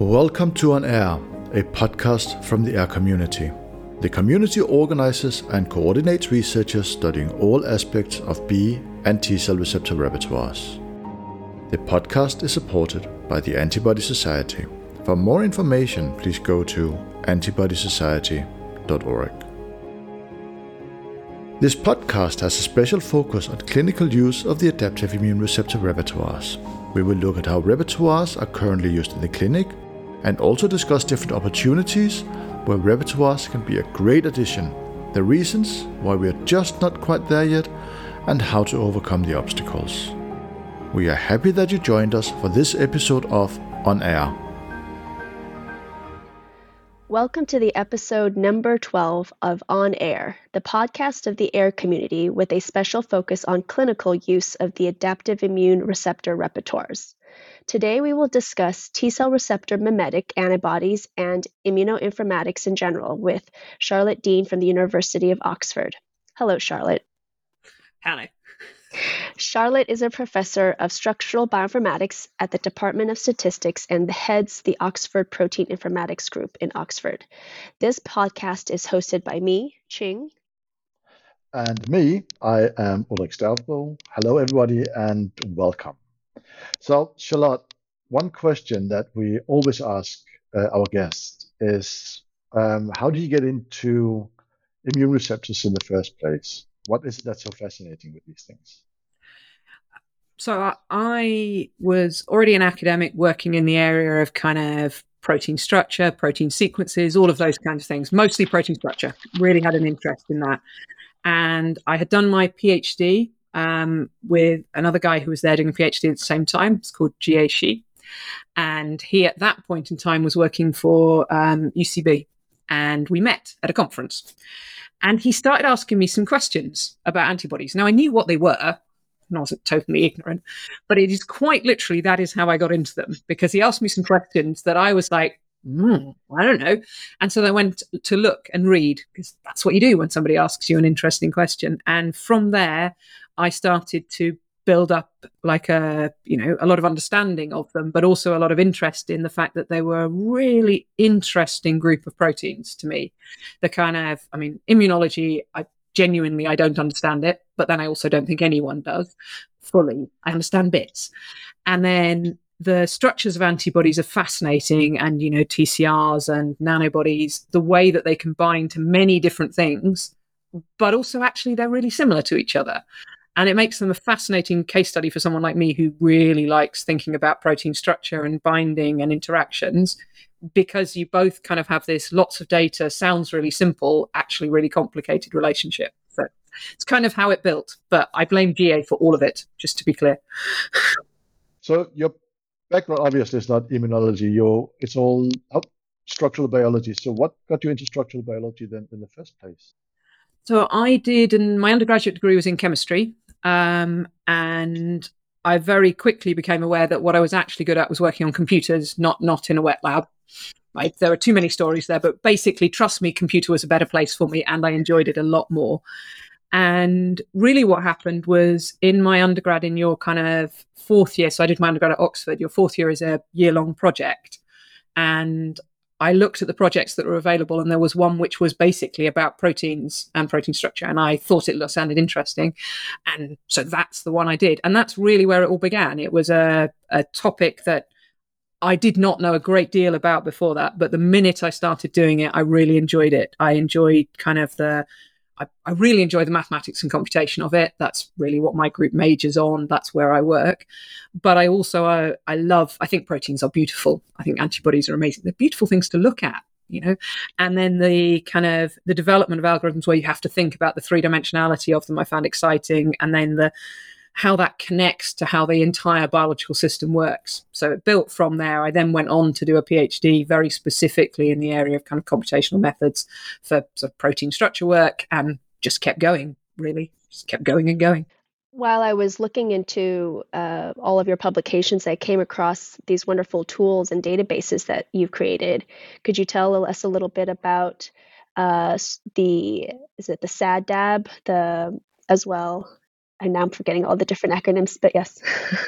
Welcome to On Air, a podcast from the AIR community. The community organizes and coordinates researchers studying all aspects of B and T cell receptor repertoires. The podcast is supported by the Antibody Society. For more information, please go to antibodysociety.org. This podcast has a special focus on clinical use of the adaptive immune receptor repertoires. We will look at how repertoires are currently used in the clinic and also discuss different opportunities where repertoires can be a great addition, the reasons why we are just not quite there yet, and how to overcome the obstacles. We are happy that you joined us for this episode of On Air. Welcome to the episode number 12 of On Air, the podcast of the AIR community with a special focus on clinical use of the adaptive immune receptor repertoires. Today we will discuss T cell receptor mimetic antibodies and immunoinformatics in general with Charlotte Dean from the University of Oxford. Hello, Charlotte. Hello. Charlotte is a professor of structural bioinformatics at the Department of Statistics and heads the Oxford Protein Informatics Group in Oxford. This podcast is hosted by me, Ching. And me, I am Ulrich Stavbo. Hello, everybody, and welcome. So, Charlotte, one question that we always ask uh, our guests is um, how do you get into immune receptors in the first place? What is it that's so fascinating with these things? So I was already an academic working in the area of kind of protein structure, protein sequences, all of those kinds of things, mostly protein structure. Really had an interest in that. And I had done my PhD um, with another guy who was there doing a PhD at the same time. It's called Jie Shi. And he, at that point in time, was working for um, UCB. And we met at a conference. And he started asking me some questions about antibodies. Now, I knew what they were, and I wasn't totally ignorant, but it is quite literally that is how I got into them because he asked me some questions that I was like, mm, I don't know. And so I went to look and read because that's what you do when somebody asks you an interesting question. And from there, I started to build up like a you know a lot of understanding of them but also a lot of interest in the fact that they were a really interesting group of proteins to me the kind of i mean immunology i genuinely i don't understand it but then i also don't think anyone does fully i understand bits and then the structures of antibodies are fascinating and you know tcrs and nanobodies the way that they combine to many different things but also actually they're really similar to each other and it makes them a fascinating case study for someone like me who really likes thinking about protein structure and binding and interactions because you both kind of have this lots of data, sounds really simple, actually really complicated relationship. So it's kind of how it built. But I blame ga for all of it, just to be clear. so your background obviously is not immunology. Your it's all structural biology. So what got you into structural biology then in the first place? So I did, and my undergraduate degree was in chemistry. Um, and I very quickly became aware that what I was actually good at was working on computers, not not in a wet lab. Right? There are too many stories there, but basically, trust me, computer was a better place for me, and I enjoyed it a lot more. And really, what happened was in my undergrad, in your kind of fourth year, so I did my undergrad at Oxford. Your fourth year is a year long project, and I looked at the projects that were available, and there was one which was basically about proteins and protein structure, and I thought it sounded interesting, and so that's the one I did, and that's really where it all began. It was a, a topic that I did not know a great deal about before that, but the minute I started doing it, I really enjoyed it. I enjoyed kind of the I, I, really enjoy the mathematics and computation of it. That's really what my group majors on. That's where I work. But I also I, uh, I love. I think proteins are beautiful. I think antibodies are amazing. They're beautiful things to look at. You know, and then the kind of the development of algorithms where you have to think about the three dimensionality of them. I found exciting, and then the how that connects to how the entire biological system works. So it built from there. I then went on to do a PhD very specifically in the area of kind of computational methods for sort of protein structure work and just kept going, really, just kept going and going. While I was looking into uh, all of your publications, I came across these wonderful tools and databases that you've created. Could you tell us a little bit about uh, the is it the SADDAB, the as well and now I'm forgetting all the different acronyms, but yes.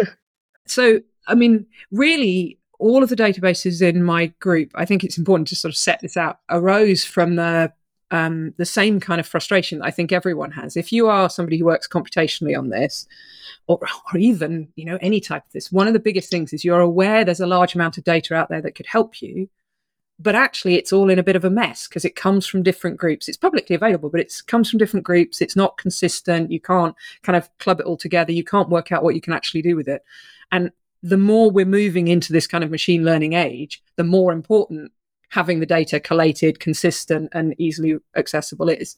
so, I mean, really, all of the databases in my group, I think it's important to sort of set this out, arose from the um, the same kind of frustration I think everyone has. If you are somebody who works computationally on this, or, or even you know any type of this, one of the biggest things is you're aware there's a large amount of data out there that could help you, but actually it's all in a bit of a mess because it comes from different groups. It's publicly available but it comes from different groups. It's not consistent. You can't kind of club it all together. You can't work out what you can actually do with it. And the more we're moving into this kind of machine learning age the more important having the data collated consistent and easily accessible is.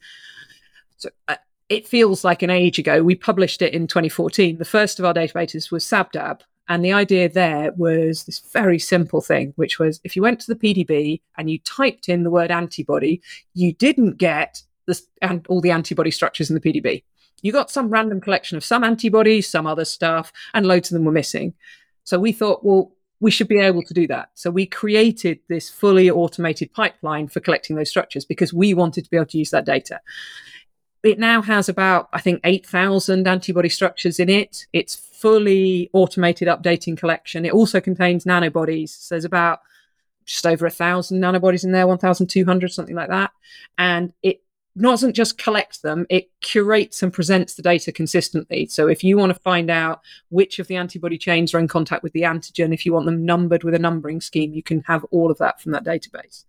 So uh, it feels like an age ago. We published it in 2014 the first of our databases was sabdab and the idea there was this very simple thing, which was if you went to the PDB and you typed in the word antibody, you didn't get this, and all the antibody structures in the PDB. You got some random collection of some antibodies, some other stuff, and loads of them were missing. So we thought, well, we should be able to do that. So we created this fully automated pipeline for collecting those structures because we wanted to be able to use that data it now has about, I think, 8,000 antibody structures in it. It's fully automated updating collection. It also contains nanobodies. So there's about just over a thousand nanobodies in there, 1,200, something like that. And it doesn't just collect them, it curates and presents the data consistently. So if you want to find out which of the antibody chains are in contact with the antigen, if you want them numbered with a numbering scheme, you can have all of that from that database.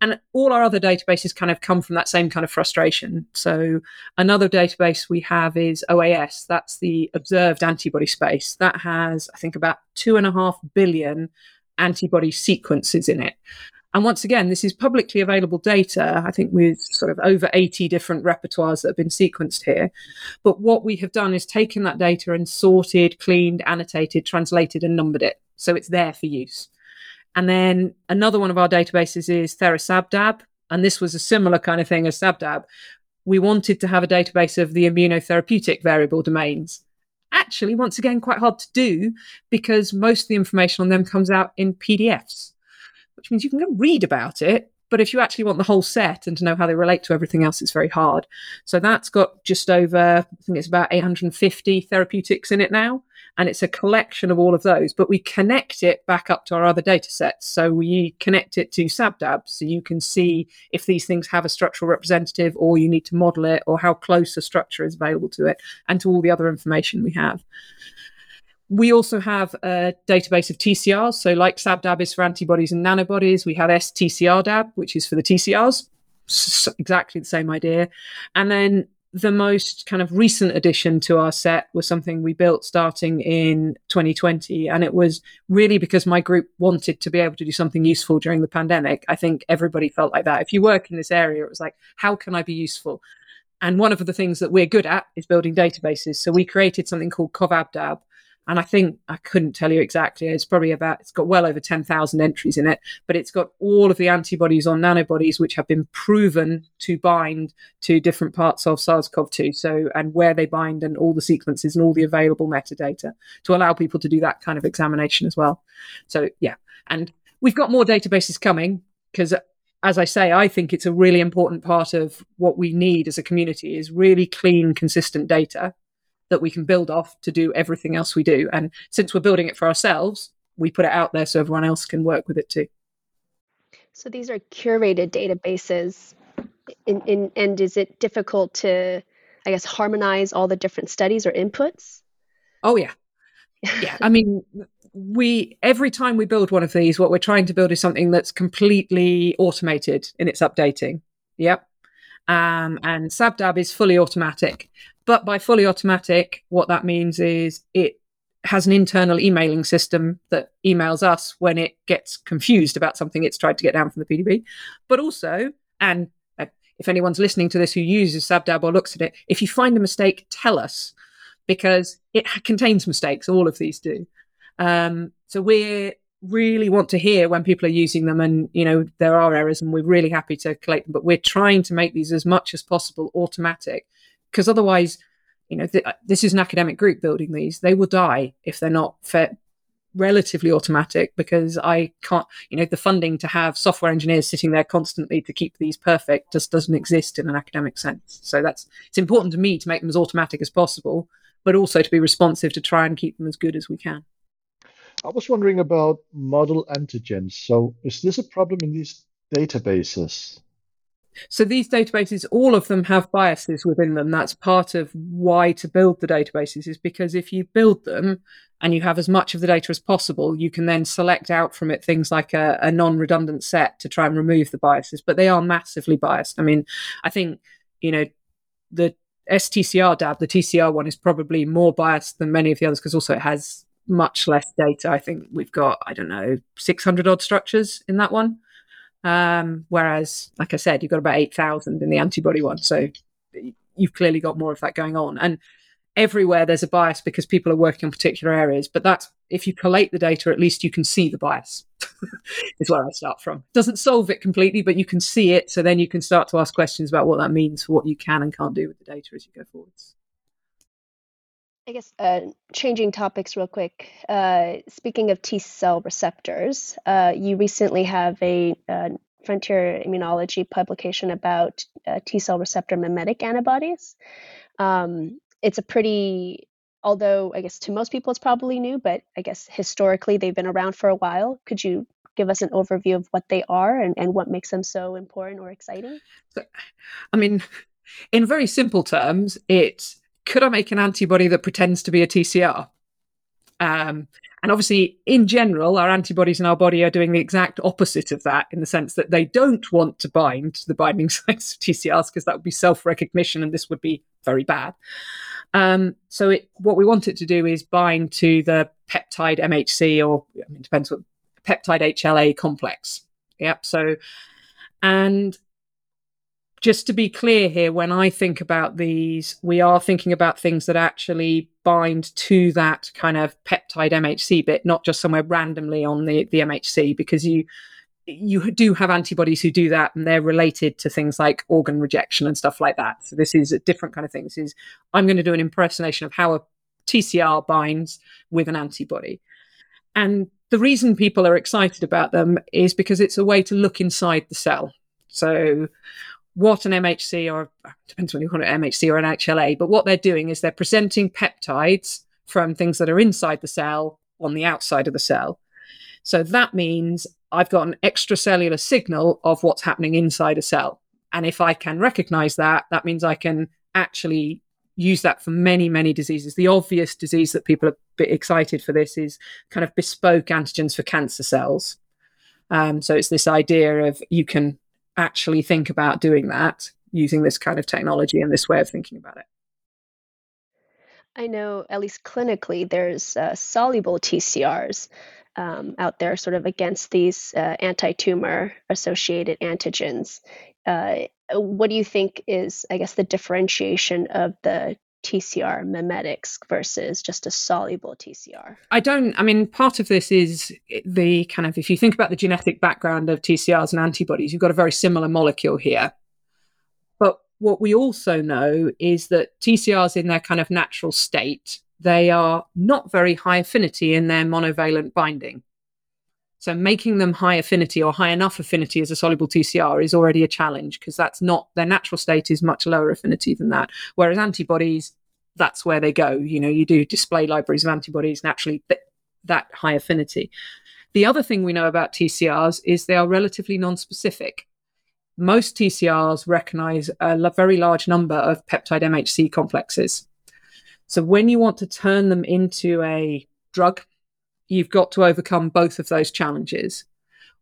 And all our other databases kind of come from that same kind of frustration. So another database we have is OAS. That's the observed antibody space. That has, I think, about two and a half billion antibody sequences in it. And once again, this is publicly available data, I think with sort of over 80 different repertoires that have been sequenced here. But what we have done is taken that data and sorted, cleaned, annotated, translated, and numbered it. So it's there for use. And then another one of our databases is Therasabdab. And this was a similar kind of thing as Sabdab. We wanted to have a database of the immunotherapeutic variable domains. Actually, once again, quite hard to do because most of the information on them comes out in PDFs, which means you can go read about it, but if you actually want the whole set and to know how they relate to everything else, it's very hard. So that's got just over, I think it's about 850 therapeutics in it now. And it's a collection of all of those, but we connect it back up to our other data sets. So we connect it to SabDab so you can see if these things have a structural representative or you need to model it or how close a structure is available to it and to all the other information we have. We also have a database of TCRs. So, like SabDab is for antibodies and nanobodies, we have STCRDAB, which is for the TCRs. exactly the same idea. And then the most kind of recent addition to our set was something we built starting in 2020. And it was really because my group wanted to be able to do something useful during the pandemic. I think everybody felt like that. If you work in this area, it was like, how can I be useful? And one of the things that we're good at is building databases. So we created something called CovAbDab, and I think I couldn't tell you exactly. It's probably about, it's got well over 10,000 entries in it, but it's got all of the antibodies on nanobodies which have been proven to bind to different parts of SARS CoV 2. So, and where they bind and all the sequences and all the available metadata to allow people to do that kind of examination as well. So, yeah. And we've got more databases coming because as I say, I think it's a really important part of what we need as a community is really clean, consistent data that we can build off to do everything else we do. And since we're building it for ourselves, we put it out there so everyone else can work with it too. So these are curated databases. In, in, and is it difficult to, I guess, harmonize all the different studies or inputs? Oh, yeah. Yeah. I mean, we every time we build one of these, what we're trying to build is something that's completely automated in its updating. Yep. Um, and SabDab is fully automatic. But by fully automatic, what that means is it has an internal emailing system that emails us when it gets confused about something it's tried to get down from the PDB. But also, and uh, if anyone's listening to this who uses SabDab or looks at it, if you find a mistake, tell us because it contains mistakes. All of these do. Um, so we're really want to hear when people are using them and you know there are errors and we're really happy to collect them but we're trying to make these as much as possible automatic because otherwise you know th- uh, this is an academic group building these they will die if they're not fair, relatively automatic because i can't you know the funding to have software engineers sitting there constantly to keep these perfect just doesn't exist in an academic sense so that's it's important to me to make them as automatic as possible but also to be responsive to try and keep them as good as we can I was wondering about model antigens. So is this a problem in these databases? So these databases, all of them have biases within them. That's part of why to build the databases is because if you build them and you have as much of the data as possible, you can then select out from it things like a, a non-redundant set to try and remove the biases. But they are massively biased. I mean, I think, you know, the STCR DAB, the TCR one, is probably more biased than many of the others because also it has much less data. I think we've got, I don't know, 600 odd structures in that one. Um, whereas, like I said, you've got about 8,000 in the antibody one. So you've clearly got more of that going on. And everywhere there's a bias because people are working on particular areas. But that's if you collate the data, at least you can see the bias, is where I start from. Doesn't solve it completely, but you can see it. So then you can start to ask questions about what that means for what you can and can't do with the data as you go forwards. I guess uh, changing topics real quick. Uh, speaking of T cell receptors, uh, you recently have a, uh, Frontier Immunology publication about uh, T cell receptor mimetic antibodies. Um, it's a pretty, although I guess to most people it's probably new, but I guess historically they've been around for a while. Could you give us an overview of what they are and, and what makes them so important or exciting? I mean, in very simple terms, it's could I make an antibody that pretends to be a TCR? Um, and obviously, in general, our antibodies in our body are doing the exact opposite of that in the sense that they don't want to bind to the binding sites of TCRs because that would be self recognition and this would be very bad. Um, so, it, what we want it to do is bind to the peptide MHC or I mean, it depends what peptide HLA complex. Yep. So, and just to be clear here, when I think about these, we are thinking about things that actually bind to that kind of peptide MHC bit, not just somewhere randomly on the, the MHC, because you you do have antibodies who do that and they're related to things like organ rejection and stuff like that. So this is a different kind of thing. This is I'm going to do an impersonation of how a TCR binds with an antibody. And the reason people are excited about them is because it's a way to look inside the cell. So what an MHC or depends when you call it MHC or an HLA, but what they're doing is they're presenting peptides from things that are inside the cell on the outside of the cell. So that means I've got an extracellular signal of what's happening inside a cell. And if I can recognize that, that means I can actually use that for many, many diseases. The obvious disease that people are bit excited for this is kind of bespoke antigens for cancer cells. Um, so it's this idea of you can actually think about doing that using this kind of technology and this way of thinking about it. I know, at least clinically, there's uh, soluble TCRs um, out there sort of against these uh, anti tumor associated antigens. Uh, what do you think is, I guess, the differentiation of the TCR mimetics versus just a soluble TCR? I don't, I mean, part of this is the kind of, if you think about the genetic background of TCRs and antibodies, you've got a very similar molecule here. But what we also know is that TCRs in their kind of natural state, they are not very high affinity in their monovalent binding. So making them high affinity or high enough affinity as a soluble TCR is already a challenge because that's not their natural state is much lower affinity than that. Whereas antibodies, that's where they go. You know, you do display libraries of antibodies naturally th- that high affinity. The other thing we know about TCRs is they are relatively non-specific. Most TCRs recognize a very large number of peptide MHC complexes. So when you want to turn them into a drug you've got to overcome both of those challenges.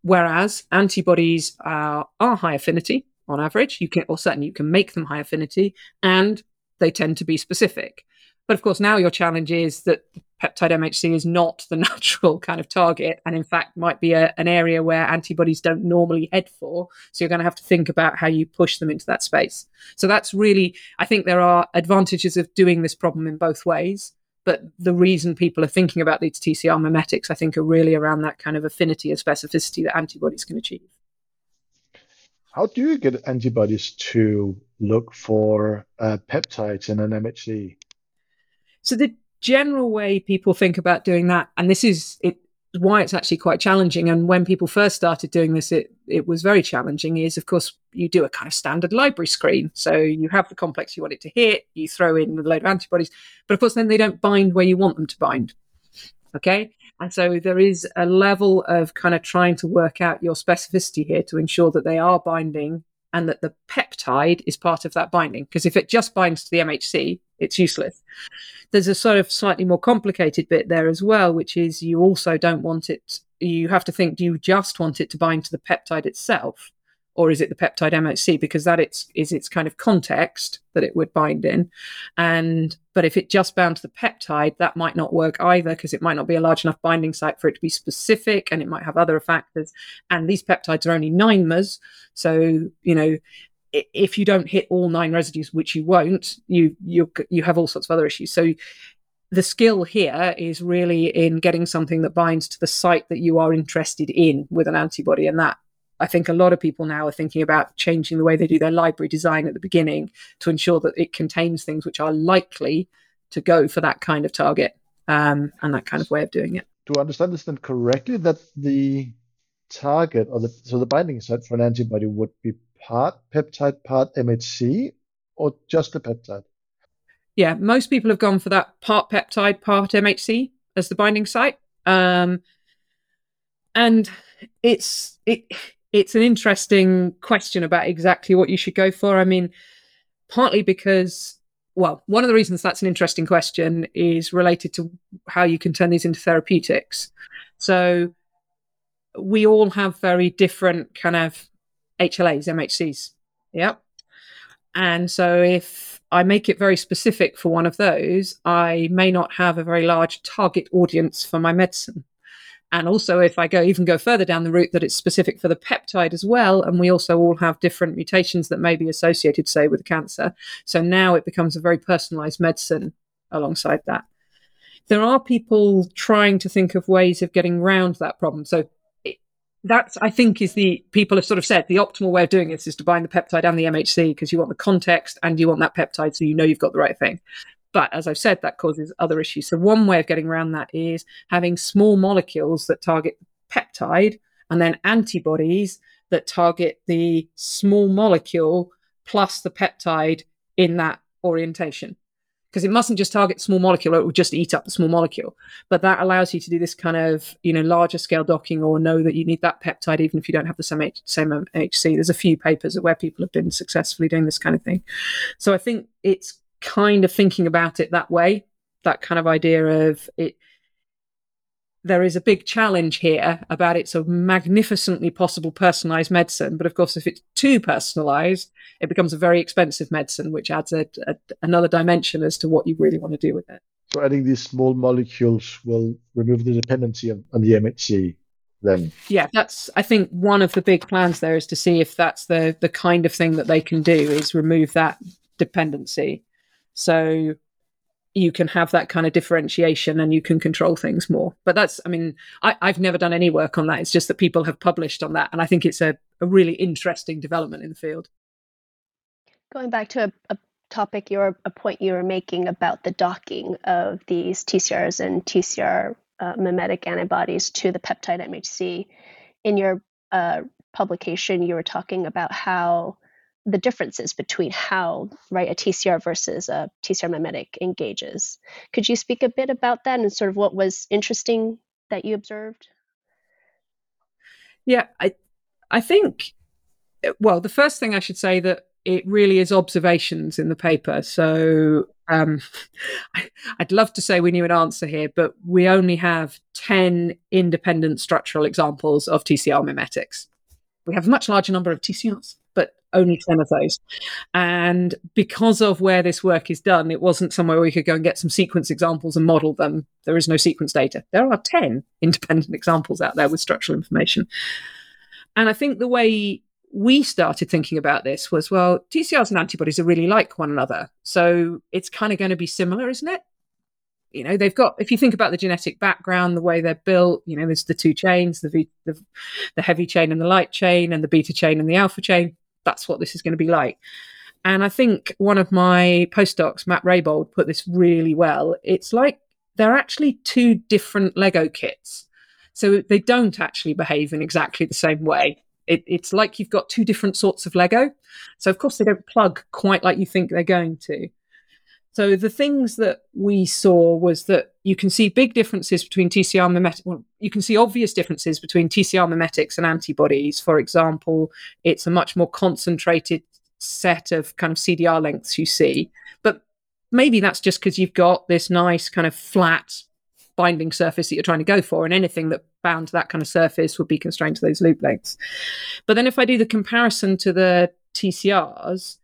Whereas antibodies are, are high affinity on average, you can, or certainly you can make them high affinity, and they tend to be specific. But of course, now your challenge is that peptide MHC is not the natural kind of target, and in fact, might be a, an area where antibodies don't normally head for. So you're going to have to think about how you push them into that space. So that's really, I think there are advantages of doing this problem in both ways. But the reason people are thinking about these TCR mimetics, I think, are really around that kind of affinity and specificity that antibodies can achieve. How do you get antibodies to look for uh, peptides in an MHC? So the general way people think about doing that, and this is it why it's actually quite challenging. And when people first started doing this, it it was very challenging. Is of course you do a kind of standard library screen. So you have the complex you want it to hit, you throw in a load of antibodies, but of course then they don't bind where you want them to bind. Okay, And so there is a level of kind of trying to work out your specificity here to ensure that they are binding and that the peptide is part of that binding. Because if it just binds to the MHC, it's useless. There's a sort of slightly more complicated bit there as well, which is you also don't want it, you have to think, do you just want it to bind to the peptide itself? or is it the peptide MHC? Because that it's is its kind of context that it would bind in, and but if it just bound to the peptide, that might not work either because it might not be a large enough binding site for it to be specific, and it might have other factors. And these peptides are only nine mers, so you know if you don't hit all nine residues, which you won't, you you you have all sorts of other issues. So the skill here is really in getting something that binds to the site that you are interested in with an antibody, and that I think a lot of people now are thinking about changing the way they do their library design at the beginning to ensure that it contains things which are likely to go for that kind of target um, and that kind of way of doing it. Do I understand this then correctly that the target or the so the binding site for an antibody would be part peptide, part MHC, or just the peptide? Yeah, most people have gone for that part peptide, part MHC as the binding site. Um, and it's it it's an interesting question about exactly what you should go for. I mean, partly because, well, one of the reasons that's an interesting question is related to how you can turn these into therapeutics. So we all have very different kind of HLAs, MHCs. Yep. And so if I make it very specific for one of those, I may not have a very large target audience for my medicine. And also, if I go even go further down the route that it's specific for the peptide as well, and we also all have different mutations that may be associated, say, with cancer. So now it becomes a very personalized medicine alongside that. There are people trying to think of ways of getting around that problem. So that's, I think, is the people have sort of said the optimal way of doing this is to bind the peptide and the MHC because you want the context and you want that peptide so you know you've got the right thing. But as I've said, that causes other issues. So, one way of getting around that is having small molecules that target peptide and then antibodies that target the small molecule plus the peptide in that orientation. Because it mustn't just target small molecule, it will just eat up the small molecule. But that allows you to do this kind of, you know, larger scale docking or know that you need that peptide even if you don't have the same, H- same HC. There's a few papers where people have been successfully doing this kind of thing. So I think it's kind of thinking about it that way, that kind of idea of it. There is a big challenge here about it's a magnificently possible personalized medicine. But of course, if it's too personalized, it becomes a very expensive medicine, which adds a, a, another dimension as to what you really want to do with it. So adding these small molecules will remove the dependency on, on the MHC then. Yeah, that's I think one of the big plans there is to see if that's the the kind of thing that they can do is remove that dependency. So you can have that kind of differentiation and you can control things more. But that's, I mean, I, have never done any work on that. It's just that people have published on that. And I think it's a, a really interesting development in the field. Going back to a, a topic, your a point you were making about the docking of these TCRs and TCR uh, mimetic antibodies to the peptide MHC. In your uh, publication, you were talking about how the differences between how right a TCR versus a TCR mimetic engages. Could you speak a bit about that and sort of what was interesting that you observed? Yeah, I I think well, the first thing I should say that it really is observations in the paper. So um, I'd love to say we knew an answer here, but we only have 10 independent structural examples of TCR mimetics. We have a much larger number of TCRs but only 10 of those. And because of where this work is done, it wasn't somewhere where we could go and get some sequence examples and model them. There is no sequence data. There are 10 independent examples out there with structural information. And I think the way we started thinking about this was well, TCRs and antibodies are really like one another. So it's kind of going to be similar, isn't it? you know they've got if you think about the genetic background the way they're built you know there's the two chains the, v, the, the heavy chain and the light chain and the beta chain and the alpha chain that's what this is going to be like. And I think one of my postdocs, Matt Raybold, put this really well. It's like they're actually two different Lego kits. So they don't actually behave in exactly the same way. It, it's like you've got two different sorts of Lego. So, of course, they don't plug quite like you think they're going to. So, the things that we saw was that you can see big differences between TCR mimetics. Well, you can see obvious differences between TCR mimetics and antibodies. For example, it's a much more concentrated set of kind of CDR lengths you see. But maybe that's just because you've got this nice kind of flat binding surface that you're trying to go for, and anything that bound to that kind of surface would be constrained to those loop lengths. But then if I do the comparison to the TCRs,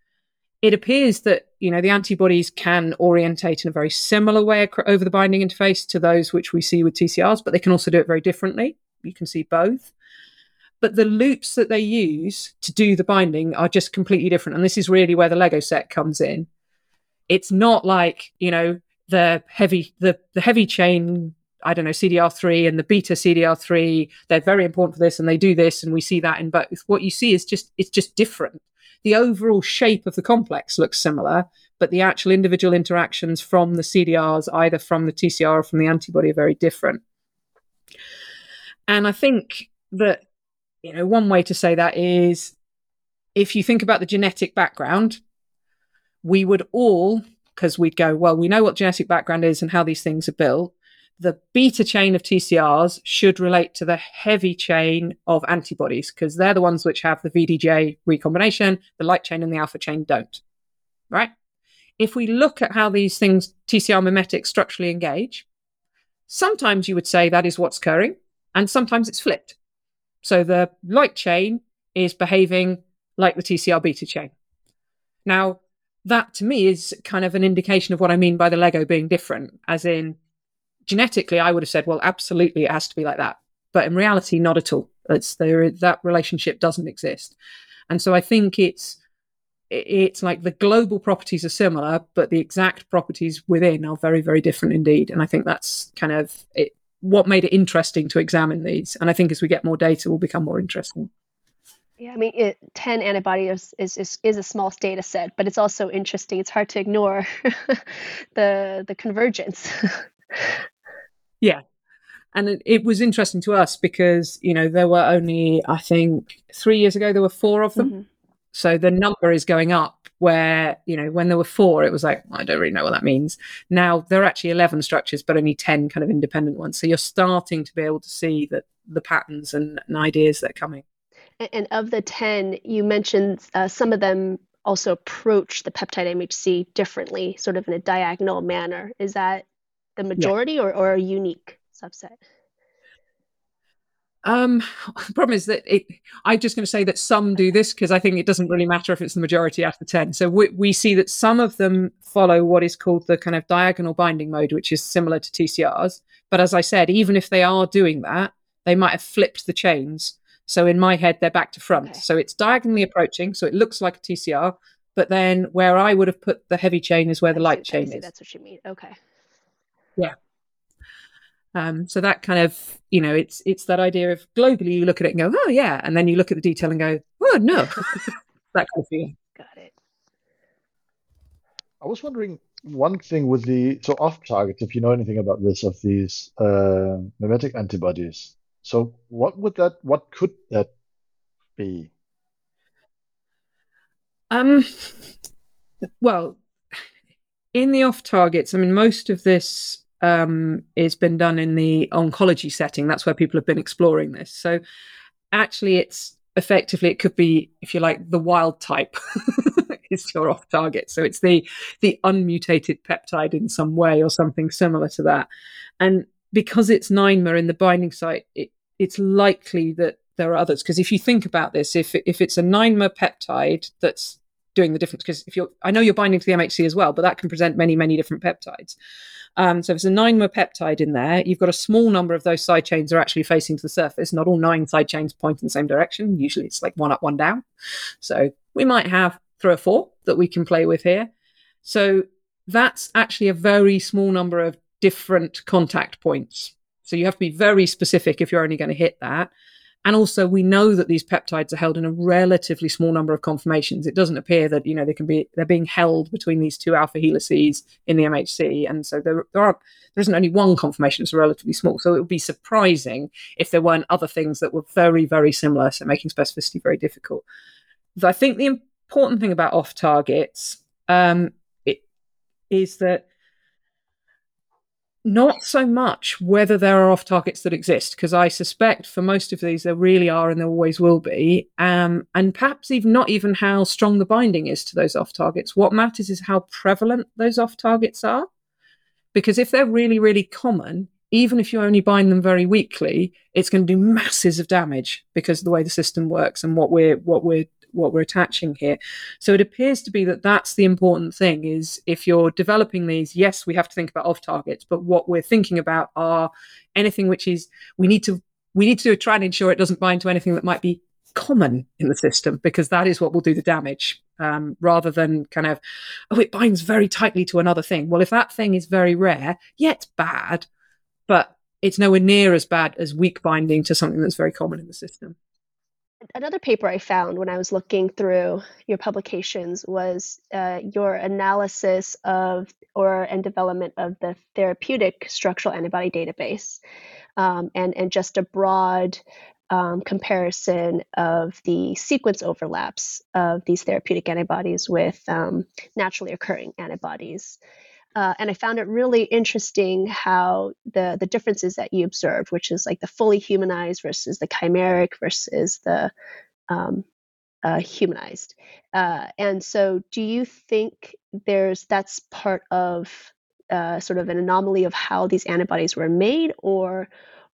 it appears that you know the antibodies can orientate in a very similar way over the binding interface to those which we see with TCRs, but they can also do it very differently. You can see both. But the loops that they use to do the binding are just completely different. And this is really where the Lego set comes in. It's not like, you know, the heavy the, the heavy chain I don't know, CDR3 and the beta CDR3, they're very important for this and they do this and we see that in both. What you see is just it's just different the overall shape of the complex looks similar, but the actual individual interactions from the CDRs, either from the TCR or from the antibody, are very different. And I think that, you know, one way to say that is if you think about the genetic background, we would all, because we'd go, well, we know what genetic background is and how these things are built the beta chain of TCRs should relate to the heavy chain of antibodies because they're the ones which have the VDJ recombination, the light chain and the alpha chain don't. Right? If we look at how these things, TCR mimetics, structurally engage, sometimes you would say that is what's occurring, and sometimes it's flipped. So the light chain is behaving like the TCR beta chain. Now, that to me is kind of an indication of what I mean by the Lego being different, as in genetically, I would have said, well, absolutely, it has to be like that. But in reality, not at all. It's there that relationship doesn't exist, and so I think it's it's like the global properties are similar, but the exact properties within are very, very different indeed. And I think that's kind of it, what made it interesting to examine these. And I think as we get more data, will become more interesting. Yeah, I mean, it, 10 antibodies is, is, is a small data set, but it's also interesting. It's hard to ignore the the convergence. Yeah. And it, it, was interesting to us because, you know, there were only, I think, three years ago, there were four of them. Mm-hmm. So the number is going up where, you know, when there were four, it was like, I don't really know what that means. Now there are actually 11 structures, but only 10 kind of independent ones. So you're starting to be able to see that the patterns and, and ideas that are coming. And, and of the 10, you mentioned uh, some of them also approach the peptide MHC differently, sort of in a diagonal manner. Is that the majority yeah. or, or a unique subset? Um, the problem is that it, I'm just going to say that some do this because I think it doesn't really matter if it's the majority out of the 10. So we, we see that some of them follow what is called the kind of diagonal binding mode, which is similar to TCRs. But as I said, even if they are doing that, they might have flipped the chains. So in my head, they're back to front. Okay. So it's diagonally approaching. So it looks like a TCR. But then where I would have put the heavy chain is where the light chain is. That's what you mean. Okay. Yeah. Um, so that kind of, you know, it's it's that idea of globally you look at it and go, oh yeah, and then you look at the detail and go, oh no, that kind of feeling. Got it. I was wondering one thing with the so off target, if you know anything about this, of these uh, mimetic antibodies. So what would that? What could that be? Um. Well, in the off targets, I mean, most of this um, is been done in the oncology setting. That's where people have been exploring this. So actually, it's effectively it could be, if you like, the wild type is your off target. So it's the the unmutated peptide in some way or something similar to that. And because it's NINEMA in the binding site, it, it's likely that there are others. Because if you think about this, if if it's a NINEMA peptide that's doing the difference, because if you're, I know you're binding to the MHC as well, but that can present many many different peptides. Um, so if there's a NINEMA peptide in there, you've got a small number of those side chains are actually facing to the surface. Not all nine side chains point in the same direction. Usually it's like one up, one down. So we might have three or four that we can play with here. So that's actually a very small number of different contact points. So you have to be very specific if you're only going to hit that. And also, we know that these peptides are held in a relatively small number of conformations. It doesn't appear that you know they can be they're being held between these two alpha helices in the MHC, and so there there aren't there isn't only one conformation; it's relatively small. So it would be surprising if there weren't other things that were very very similar, so making specificity very difficult. I think the important thing about off targets um, is that not so much whether there are off targets that exist, because I suspect for most of these there really are and there always will be. Um, and perhaps even not even how strong the binding is to those off targets. What matters is how prevalent those off targets are. Because if they're really, really common, even if you only bind them very weakly, it's going to do masses of damage because of the way the system works and what we're what we're what we're attaching here. So it appears to be that that's the important thing is if you're developing these, yes, we have to think about off targets, but what we're thinking about are anything which is we need to we need to try and ensure it doesn't bind to anything that might be common in the system because that is what will do the damage um, rather than kind of oh it binds very tightly to another thing well if that thing is very rare yeah it's bad but it's nowhere near as bad as weak binding to something that's very common in the system Another paper I found when I was looking through your publications was uh, your analysis of or and development of the therapeutic structural antibody database, um, and and just a broad um, comparison of the sequence overlaps of these therapeutic antibodies with um, naturally occurring antibodies. Uh, and I found it really interesting how the the differences that you observed, which is like the fully humanized versus the chimeric versus the um, uh, humanized. Uh, and so, do you think there's that's part of uh, sort of an anomaly of how these antibodies were made, or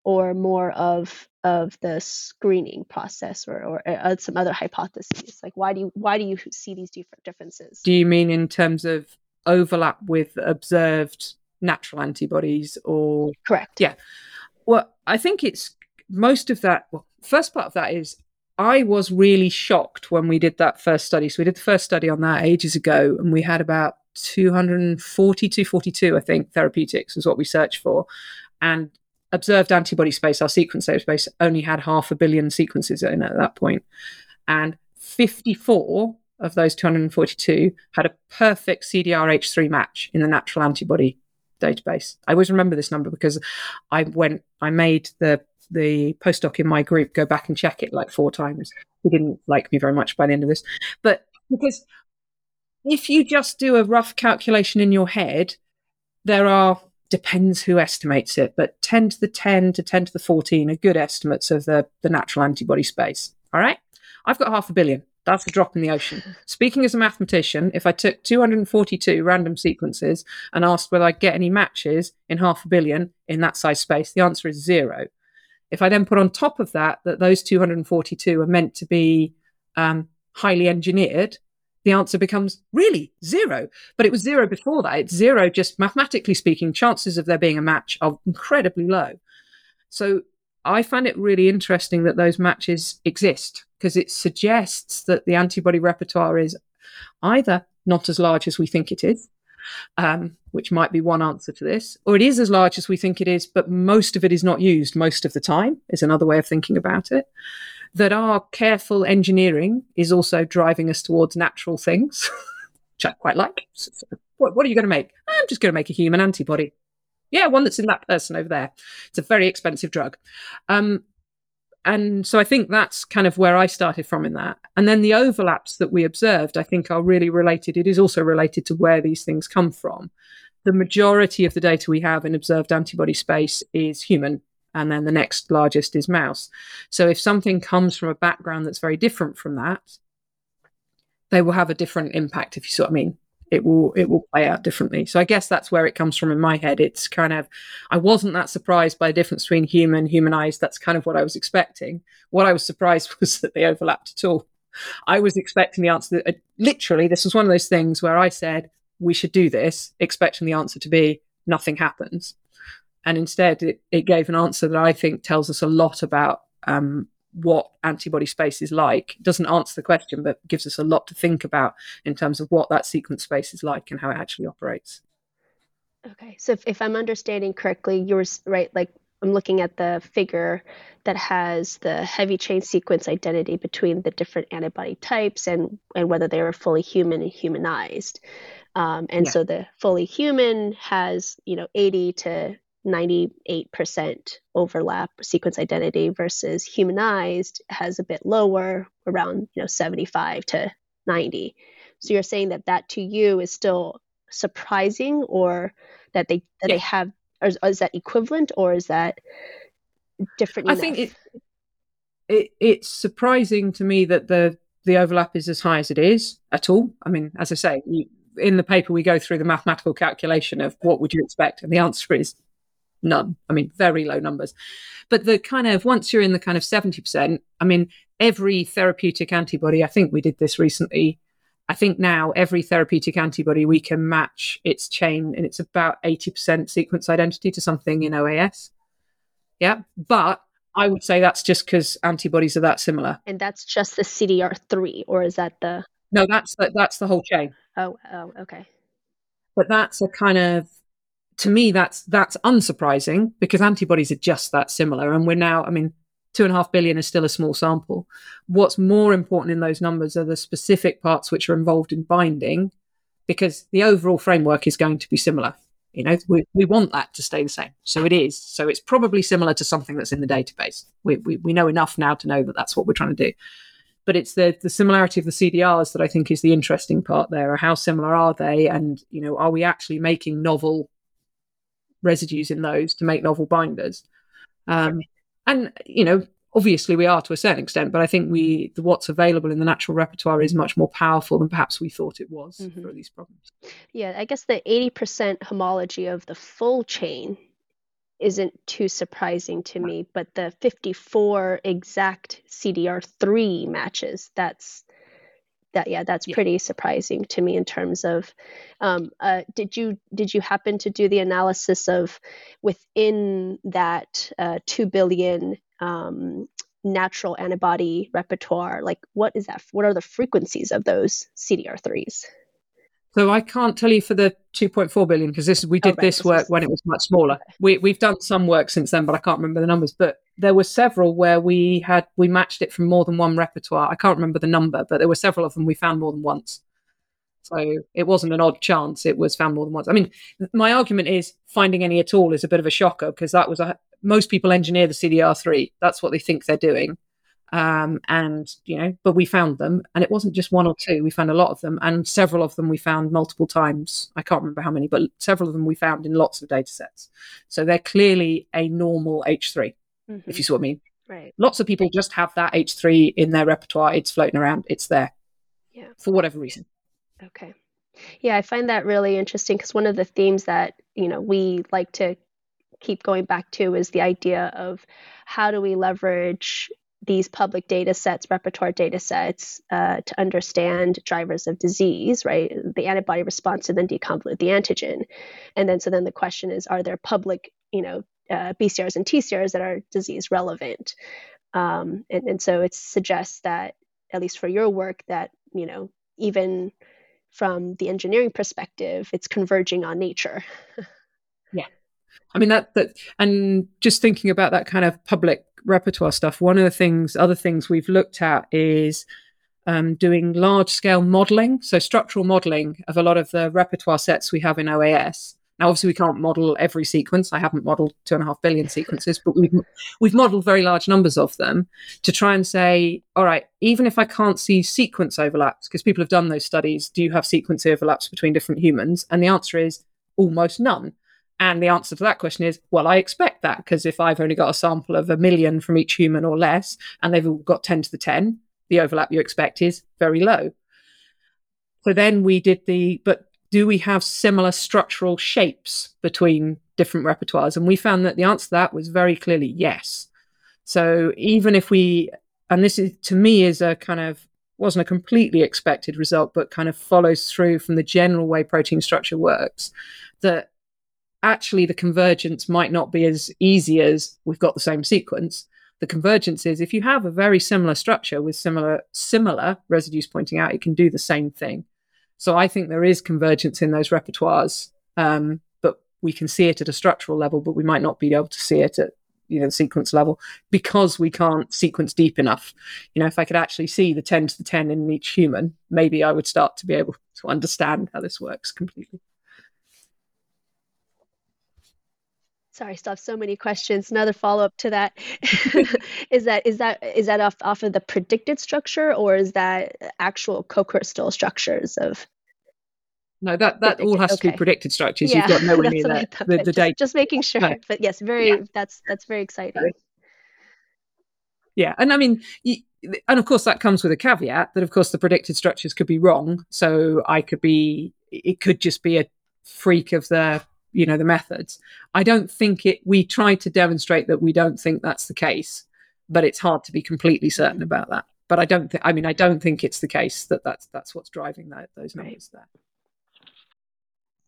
or more of of the screening process, or, or uh, some other hypotheses? Like, why do you why do you see these different differences? Do you mean in terms of overlap with observed natural antibodies or correct. Yeah. Well i think it's most of that well first part of that is i was really shocked when we did that first study. So we did the first study on that ages ago and we had about 240 242 i think therapeutics was what we searched for. And observed antibody space our sequence space only had half a billion sequences in at that point. And 54 of those 242 had a perfect CDRH3 match in the natural antibody database. I always remember this number because I went, I made the the postdoc in my group go back and check it like four times. He didn't like me very much by the end of this, but because if you just do a rough calculation in your head, there are depends who estimates it, but 10 to the 10 to 10 to the 14 are good estimates of the, the natural antibody space. All right. I've got half a billion. That's a drop in the ocean. Speaking as a mathematician, if I took 242 random sequences and asked whether I'd get any matches in half a billion in that size space, the answer is zero. If I then put on top of that that those 242 are meant to be um, highly engineered, the answer becomes really zero. But it was zero before that. It's zero, just mathematically speaking, chances of there being a match are incredibly low. So I find it really interesting that those matches exist because it suggests that the antibody repertoire is either not as large as we think it is, um, which might be one answer to this, or it is as large as we think it is, but most of it is not used most of the time, is another way of thinking about it. That our careful engineering is also driving us towards natural things, which I quite like. So, what, what are you going to make? I'm just going to make a human antibody. Yeah, one that's in that person over there. It's a very expensive drug. Um, and so I think that's kind of where I started from in that. And then the overlaps that we observed, I think, are really related. It is also related to where these things come from. The majority of the data we have in observed antibody space is human, and then the next largest is mouse. So if something comes from a background that's very different from that, they will have a different impact, if you see what I mean it will it will play out differently. So I guess that's where it comes from in my head. It's kind of I wasn't that surprised by the difference between human humanized. That's kind of what I was expecting. What I was surprised was that they overlapped at all. I was expecting the answer. That, uh, literally, this was one of those things where I said we should do this, expecting the answer to be nothing happens, and instead it, it gave an answer that I think tells us a lot about um, what antibody space is like. It doesn't answer the question, but gives us a lot to think about in terms of what that sequence space is like and how it actually operates. Okay, so if, if I'm understanding correctly, you're right. Like I'm looking at the figure that has the heavy chain sequence identity between the different antibody types and and whether they are fully human and humanized. Um, and yeah. so the fully human has you know 80 to 98% overlap sequence identity versus humanized has a bit lower around you know 75 to 90 so you're saying that that to you is still surprising or that they that yeah. they have or is, is that equivalent or is that different? I enough? think it, it it's surprising to me that the the overlap is as high as it is at all. I mean, as I say, you, in the paper we go through the mathematical calculation of what would you expect, and the answer is none. I mean, very low numbers. But the kind of once you're in the kind of seventy percent, I mean, every therapeutic antibody. I think we did this recently. I think now every therapeutic antibody we can match its chain, and it's about eighty percent sequence identity to something in OAS. Yeah, but I would say that's just because antibodies are that similar. And that's just the CDR3, or is that the? No, that's the, that's the whole chain. Oh, oh, okay. But that's a kind of, to me, that's that's unsurprising because antibodies are just that similar, and we're now, I mean, two and a half billion is still a small sample. What's more important in those numbers are the specific parts which are involved in binding, because the overall framework is going to be similar. You know, we, we want that to stay the same. So it is. So it's probably similar to something that's in the database. We, we, we know enough now to know that that's what we're trying to do. But it's the, the similarity of the CDRs that I think is the interesting part there. How similar are they? And, you know, are we actually making novel residues in those to make novel binders? Um, and, you know, obviously we are to a certain extent, but I think we the, what's available in the natural repertoire is much more powerful than perhaps we thought it was mm-hmm. for these problems. Yeah, I guess the 80% homology of the full chain isn't too surprising to me, but the 54 exact CDR3 matches, that's that yeah that's yeah. pretty surprising to me in terms of um, uh, did you did you happen to do the analysis of within that uh, 2 billion um, natural antibody repertoire like what is that what are the frequencies of those cdr3s so i can't tell you for the 2.4 billion because this we did oh, right. this work when it was much smaller we, we've done some work since then but i can't remember the numbers but there were several where we had we matched it from more than one repertoire i can't remember the number but there were several of them we found more than once so it wasn't an odd chance it was found more than once i mean my argument is finding any at all is a bit of a shocker because that was a most people engineer the CDR3. That's what they think they're doing. Um, and you know, but we found them, and it wasn't just one or two. We found a lot of them, and several of them we found multiple times. I can't remember how many, but several of them we found in lots of data sets. So they're clearly a normal H3, mm-hmm. if you see what I mean. Right. Lots of people just have that H3 in their repertoire. It's floating around. It's there. Yeah. For whatever reason. Okay. Yeah, I find that really interesting because one of the themes that you know we like to keep going back to is the idea of how do we leverage these public data sets, repertoire data sets, uh, to understand drivers of disease, right? The antibody response and then deconvolute the antigen. And then, so then the question is, are there public, you know, uh, BCRs and TCRs that are disease relevant? Um, and, and so it suggests that, at least for your work, that, you know, even from the engineering perspective, it's converging on nature. yeah. I mean that that and just thinking about that kind of public repertoire stuff. One of the things, other things we've looked at is um, doing large scale modeling, so structural modeling of a lot of the repertoire sets we have in OAS. Now, obviously, we can't model every sequence. I haven't modeled two and a half billion sequences, but we've we've modeled very large numbers of them to try and say, all right, even if I can't see sequence overlaps, because people have done those studies, do you have sequence overlaps between different humans? And the answer is almost none. And the answer to that question is, well, I expect that because if I've only got a sample of a million from each human or less, and they've all got 10 to the 10, the overlap you expect is very low. So then we did the, but do we have similar structural shapes between different repertoires? And we found that the answer to that was very clearly yes. So even if we, and this is to me is a kind of wasn't a completely expected result, but kind of follows through from the general way protein structure works, that actually the convergence might not be as easy as we've got the same sequence. The convergence is if you have a very similar structure with similar similar residues pointing out, it can do the same thing. So I think there is convergence in those repertoires, um, but we can see it at a structural level, but we might not be able to see it at you know the sequence level because we can't sequence deep enough. You know, if I could actually see the ten to the ten in each human, maybe I would start to be able to understand how this works completely. sorry still have so many questions another follow-up to that is that is that is that off, off of the predicted structure or is that actual co-crystal structures of no, that that all has okay. to be predicted structures. Yeah, You've got nowhere near that, the, the just, data. Just making sure. No. But yes, very yeah. that's that's very exciting. Yeah, and I mean, and of course that comes with a caveat that of course the predicted structures could be wrong. So I could be, it could just be a freak of the you know the methods. I don't think it. We try to demonstrate that we don't think that's the case, but it's hard to be completely certain about that but I don't think. I mean, I don't think it's the case that that's that's what's driving that, those numbers there.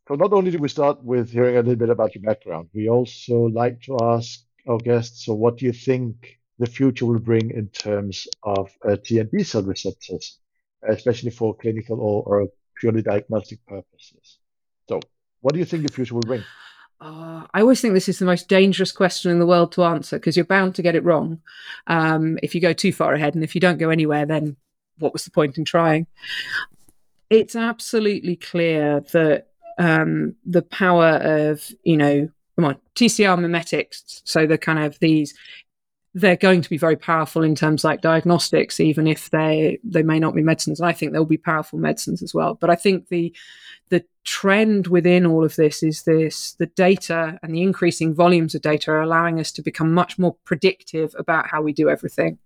So not only do we start with hearing a little bit about your background, we also like to ask our guests, so what do you think the future will bring in terms of uh, T and B cell receptors, especially for clinical or, or purely diagnostic purposes? So what do you think the future will bring? Uh, I always think this is the most dangerous question in the world to answer because you're bound to get it wrong um, if you go too far ahead. And if you don't go anywhere, then what was the point in trying? It's absolutely clear that um, the power of, you know, come on, TCR mimetics, so the kind of these they're going to be very powerful in terms like diagnostics, even if they they may not be medicines. I think they'll be powerful medicines as well. But I think the the trend within all of this is this the data and the increasing volumes of data are allowing us to become much more predictive about how we do everything.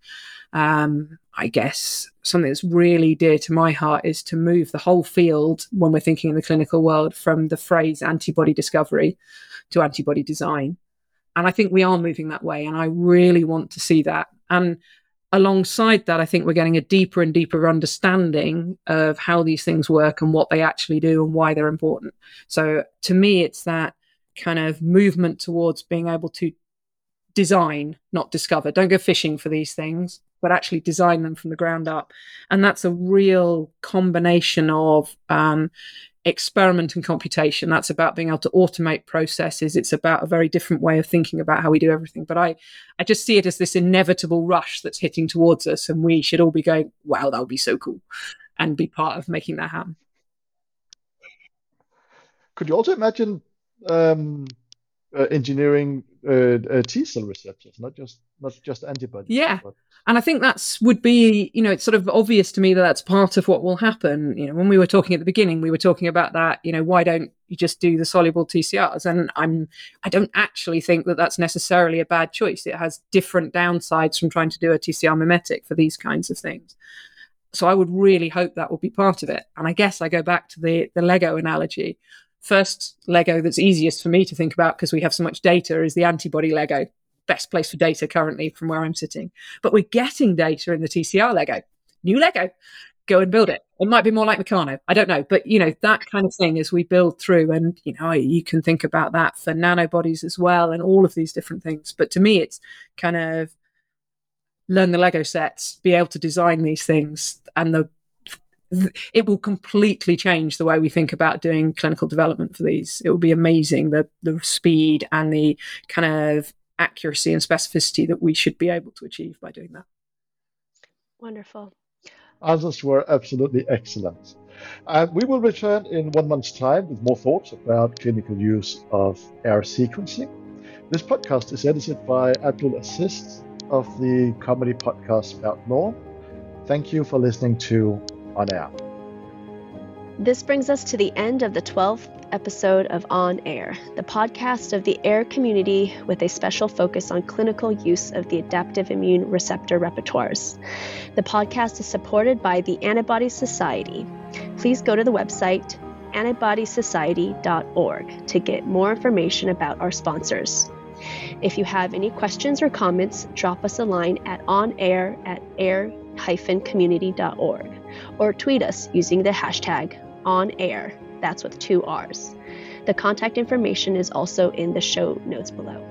Um, I guess something that's really dear to my heart is to move the whole field when we're thinking in the clinical world from the phrase antibody discovery to antibody design. And I think we are moving that way. And I really want to see that. And alongside that, I think we're getting a deeper and deeper understanding of how these things work and what they actually do and why they're important. So to me, it's that kind of movement towards being able to design, not discover. Don't go fishing for these things, but actually design them from the ground up. And that's a real combination of um, experiment and computation. That's about being able to automate processes. It's about a very different way of thinking about how we do everything. But I, I just see it as this inevitable rush that's hitting towards us, and we should all be going, "Wow, that would be so cool," and be part of making that happen. Could you also imagine um, uh, engineering uh, uh, T cell receptors, not just not just antibodies? Yeah, but and I think that's would be, you know, it's sort of obvious to me that that's part of what will happen. You know, when we were talking at the beginning, we were talking about that. You know, why don't you just do the soluble TCRs? And I'm, I don't actually think that that's necessarily a bad choice. It has different downsides from trying to do a TCR mimetic for these kinds of things. So I would really hope that will be part of it. And I guess I go back to the the Lego analogy. First Lego that's easiest for me to think about because we have so much data is the antibody Lego best place for data currently from where I'm sitting. But we're getting data in the TCR Lego. New Lego, go and build it. It might be more like Meccano. I don't know. But, you know, that kind of thing as we build through. And, you know, you can think about that for nanobodies as well and all of these different things. But to me, it's kind of learn the Lego sets, be able to design these things. And the it will completely change the way we think about doing clinical development for these. It will be amazing the the speed and the kind of accuracy and specificity that we should be able to achieve by doing that. Wonderful. Answers were absolutely excellent. And we will return in one month's time with more thoughts about clinical use of AIR sequencing. This podcast is edited by Abdul Aziz of the comedy podcast About Law. Thank you for listening to On Air. This brings us to the end of the 12th episode of On Air, the podcast of the AIR community with a special focus on clinical use of the adaptive immune receptor repertoires. The podcast is supported by the Antibody Society. Please go to the website antibodysociety.org to get more information about our sponsors. If you have any questions or comments, drop us a line at onair at air-community.org or tweet us using the hashtag on air. That's with two R's. The contact information is also in the show notes below.